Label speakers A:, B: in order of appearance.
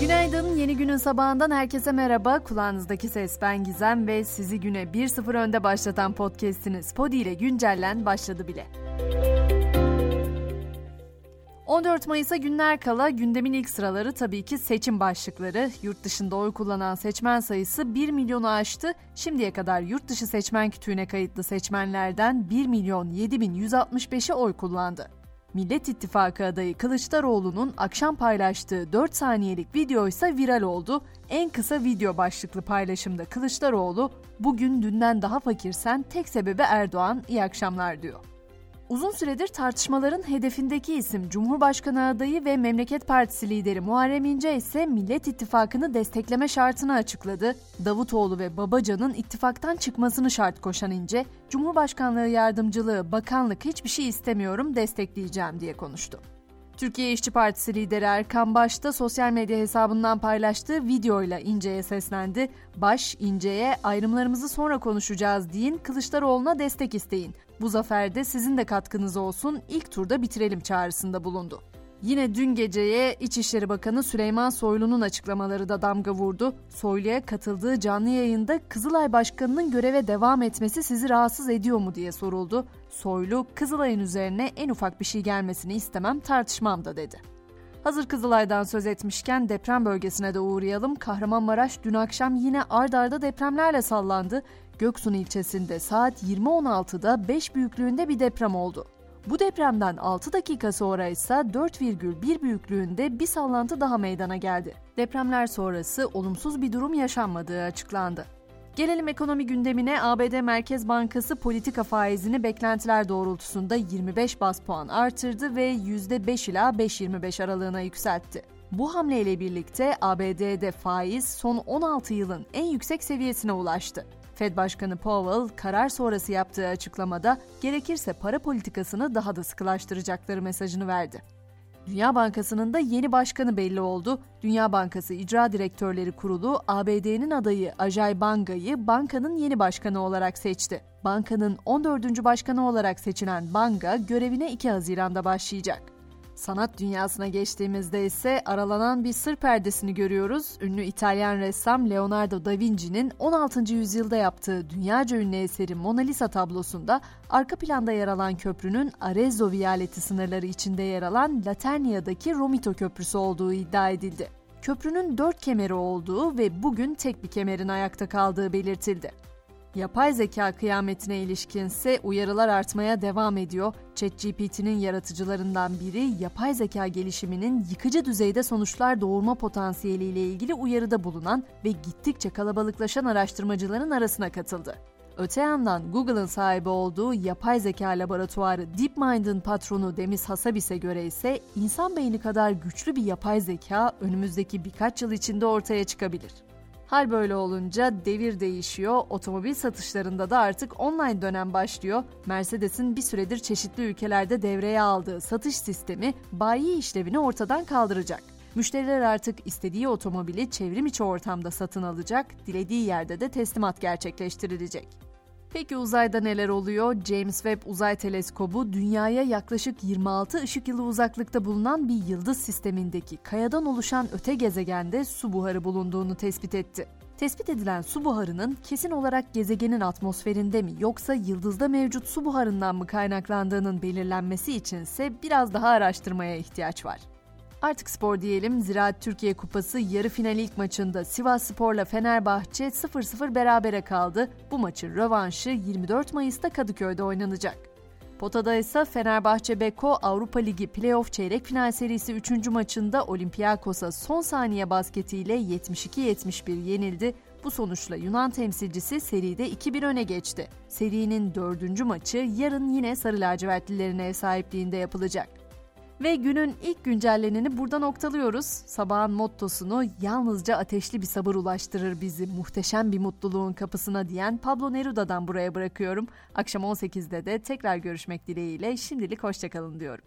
A: Günaydın, yeni günün sabahından herkese merhaba. Kulağınızdaki ses ben Gizem ve sizi güne 1-0 önde başlatan podcast'iniz Podi ile güncellen başladı bile. 14 Mayıs'a günler kala gündemin ilk sıraları tabii ki seçim başlıkları. Yurt dışında oy kullanan seçmen sayısı 1 milyonu aştı. Şimdiye kadar yurt dışı seçmen kütüğüne kayıtlı seçmenlerden 1 milyon 7165'i oy kullandı. Millet İttifakı adayı Kılıçdaroğlu'nun akşam paylaştığı 4 saniyelik video ise viral oldu. En kısa video başlıklı paylaşımda Kılıçdaroğlu, "Bugün dünden daha fakirsen tek sebebi Erdoğan. İyi akşamlar." diyor. Uzun süredir tartışmaların hedefindeki isim Cumhurbaşkanı adayı ve Memleket Partisi lideri Muharrem İnce ise Millet İttifakı'nı destekleme şartını açıkladı. Davutoğlu ve Babacan'ın ittifaktan çıkmasını şart koşan İnce, Cumhurbaşkanlığı yardımcılığı, bakanlık hiçbir şey istemiyorum, destekleyeceğim diye konuştu. Türkiye İşçi Partisi lideri Erkan Baş da sosyal medya hesabından paylaştığı videoyla İnce'ye seslendi. Baş, İnce'ye ayrımlarımızı sonra konuşacağız deyin, Kılıçdaroğlu'na destek isteyin. Bu zaferde sizin de katkınız olsun, ilk turda bitirelim çağrısında bulundu. Yine dün geceye İçişleri Bakanı Süleyman Soylu'nun açıklamaları da damga vurdu. Soylu'ya katıldığı canlı yayında Kızılay Başkanı'nın göreve devam etmesi sizi rahatsız ediyor mu diye soruldu. Soylu, Kızılay'ın üzerine en ufak bir şey gelmesini istemem tartışmam da dedi. Hazır Kızılay'dan söz etmişken deprem bölgesine de uğrayalım. Kahramanmaraş dün akşam yine ard arda depremlerle sallandı. Göksun ilçesinde saat 20.16'da 5 büyüklüğünde bir deprem oldu. Bu depremden 6 dakika sonra ise 4,1 büyüklüğünde bir sallantı daha meydana geldi. Depremler sonrası olumsuz bir durum yaşanmadığı açıklandı. Gelelim ekonomi gündemine ABD Merkez Bankası politika faizini beklentiler doğrultusunda 25 bas puan artırdı ve %5 ila 5.25 aralığına yükseltti. Bu hamleyle birlikte ABD'de faiz son 16 yılın en yüksek seviyesine ulaştı. Fed Başkanı Powell karar sonrası yaptığı açıklamada gerekirse para politikasını daha da sıkılaştıracakları mesajını verdi. Dünya Bankası'nın da yeni başkanı belli oldu. Dünya Bankası İcra Direktörleri Kurulu ABD'nin adayı Ajay Banga'yı bankanın yeni başkanı olarak seçti. Bankanın 14. başkanı olarak seçilen Banga görevine 2 Haziran'da başlayacak. Sanat dünyasına geçtiğimizde ise aralanan bir sır perdesini görüyoruz. Ünlü İtalyan ressam Leonardo da Vinci'nin 16. yüzyılda yaptığı dünyaca ünlü eseri Mona Lisa tablosunda arka planda yer alan köprünün Arezzo Vialeti sınırları içinde yer alan Laternia'daki Romito Köprüsü olduğu iddia edildi. Köprünün dört kemeri olduğu ve bugün tek bir kemerin ayakta kaldığı belirtildi. Yapay zeka kıyametine ilişkinse uyarılar artmaya devam ediyor. ChatGPT'nin yaratıcılarından biri yapay zeka gelişiminin yıkıcı düzeyde sonuçlar doğurma potansiyeliyle ilgili uyarıda bulunan ve gittikçe kalabalıklaşan araştırmacıların arasına katıldı. Öte yandan Google'ın sahibi olduğu yapay zeka laboratuvarı DeepMind'ın patronu Demis Hassabis'e göre ise insan beyni kadar güçlü bir yapay zeka önümüzdeki birkaç yıl içinde ortaya çıkabilir. Hal böyle olunca devir değişiyor, otomobil satışlarında da artık online dönem başlıyor. Mercedes'in bir süredir çeşitli ülkelerde devreye aldığı satış sistemi bayi işlevini ortadan kaldıracak. Müşteriler artık istediği otomobili çevrim içi ortamda satın alacak, dilediği yerde de teslimat gerçekleştirilecek. Peki uzayda neler oluyor? James Webb Uzay Teleskobu dünyaya yaklaşık 26 ışık yılı uzaklıkta bulunan bir yıldız sistemindeki kayadan oluşan öte gezegende su buharı bulunduğunu tespit etti. Tespit edilen su buharının kesin olarak gezegenin atmosferinde mi yoksa yıldızda mevcut su buharından mı kaynaklandığının belirlenmesi içinse biraz daha araştırmaya ihtiyaç var. Artık spor diyelim. Ziraat Türkiye Kupası yarı final ilk maçında Sivas Spor'la Fenerbahçe 0-0 berabere kaldı. Bu maçın rövanşı 24 Mayıs'ta Kadıköy'de oynanacak. Potada ise Fenerbahçe Beko Avrupa Ligi Playoff Çeyrek Final serisi 3. maçında Olympiakos'a son saniye basketiyle 72-71 yenildi. Bu sonuçla Yunan temsilcisi seride 2-1 öne geçti. Serinin dördüncü maçı yarın yine Sarı Lacivertlilerin ev sahipliğinde yapılacak. Ve günün ilk güncelleneni burada noktalıyoruz. Sabahın mottosunu yalnızca ateşli bir sabır ulaştırır bizi muhteşem bir mutluluğun kapısına diyen Pablo Neruda'dan buraya bırakıyorum. Akşam 18'de de tekrar görüşmek dileğiyle şimdilik hoşçakalın diyorum.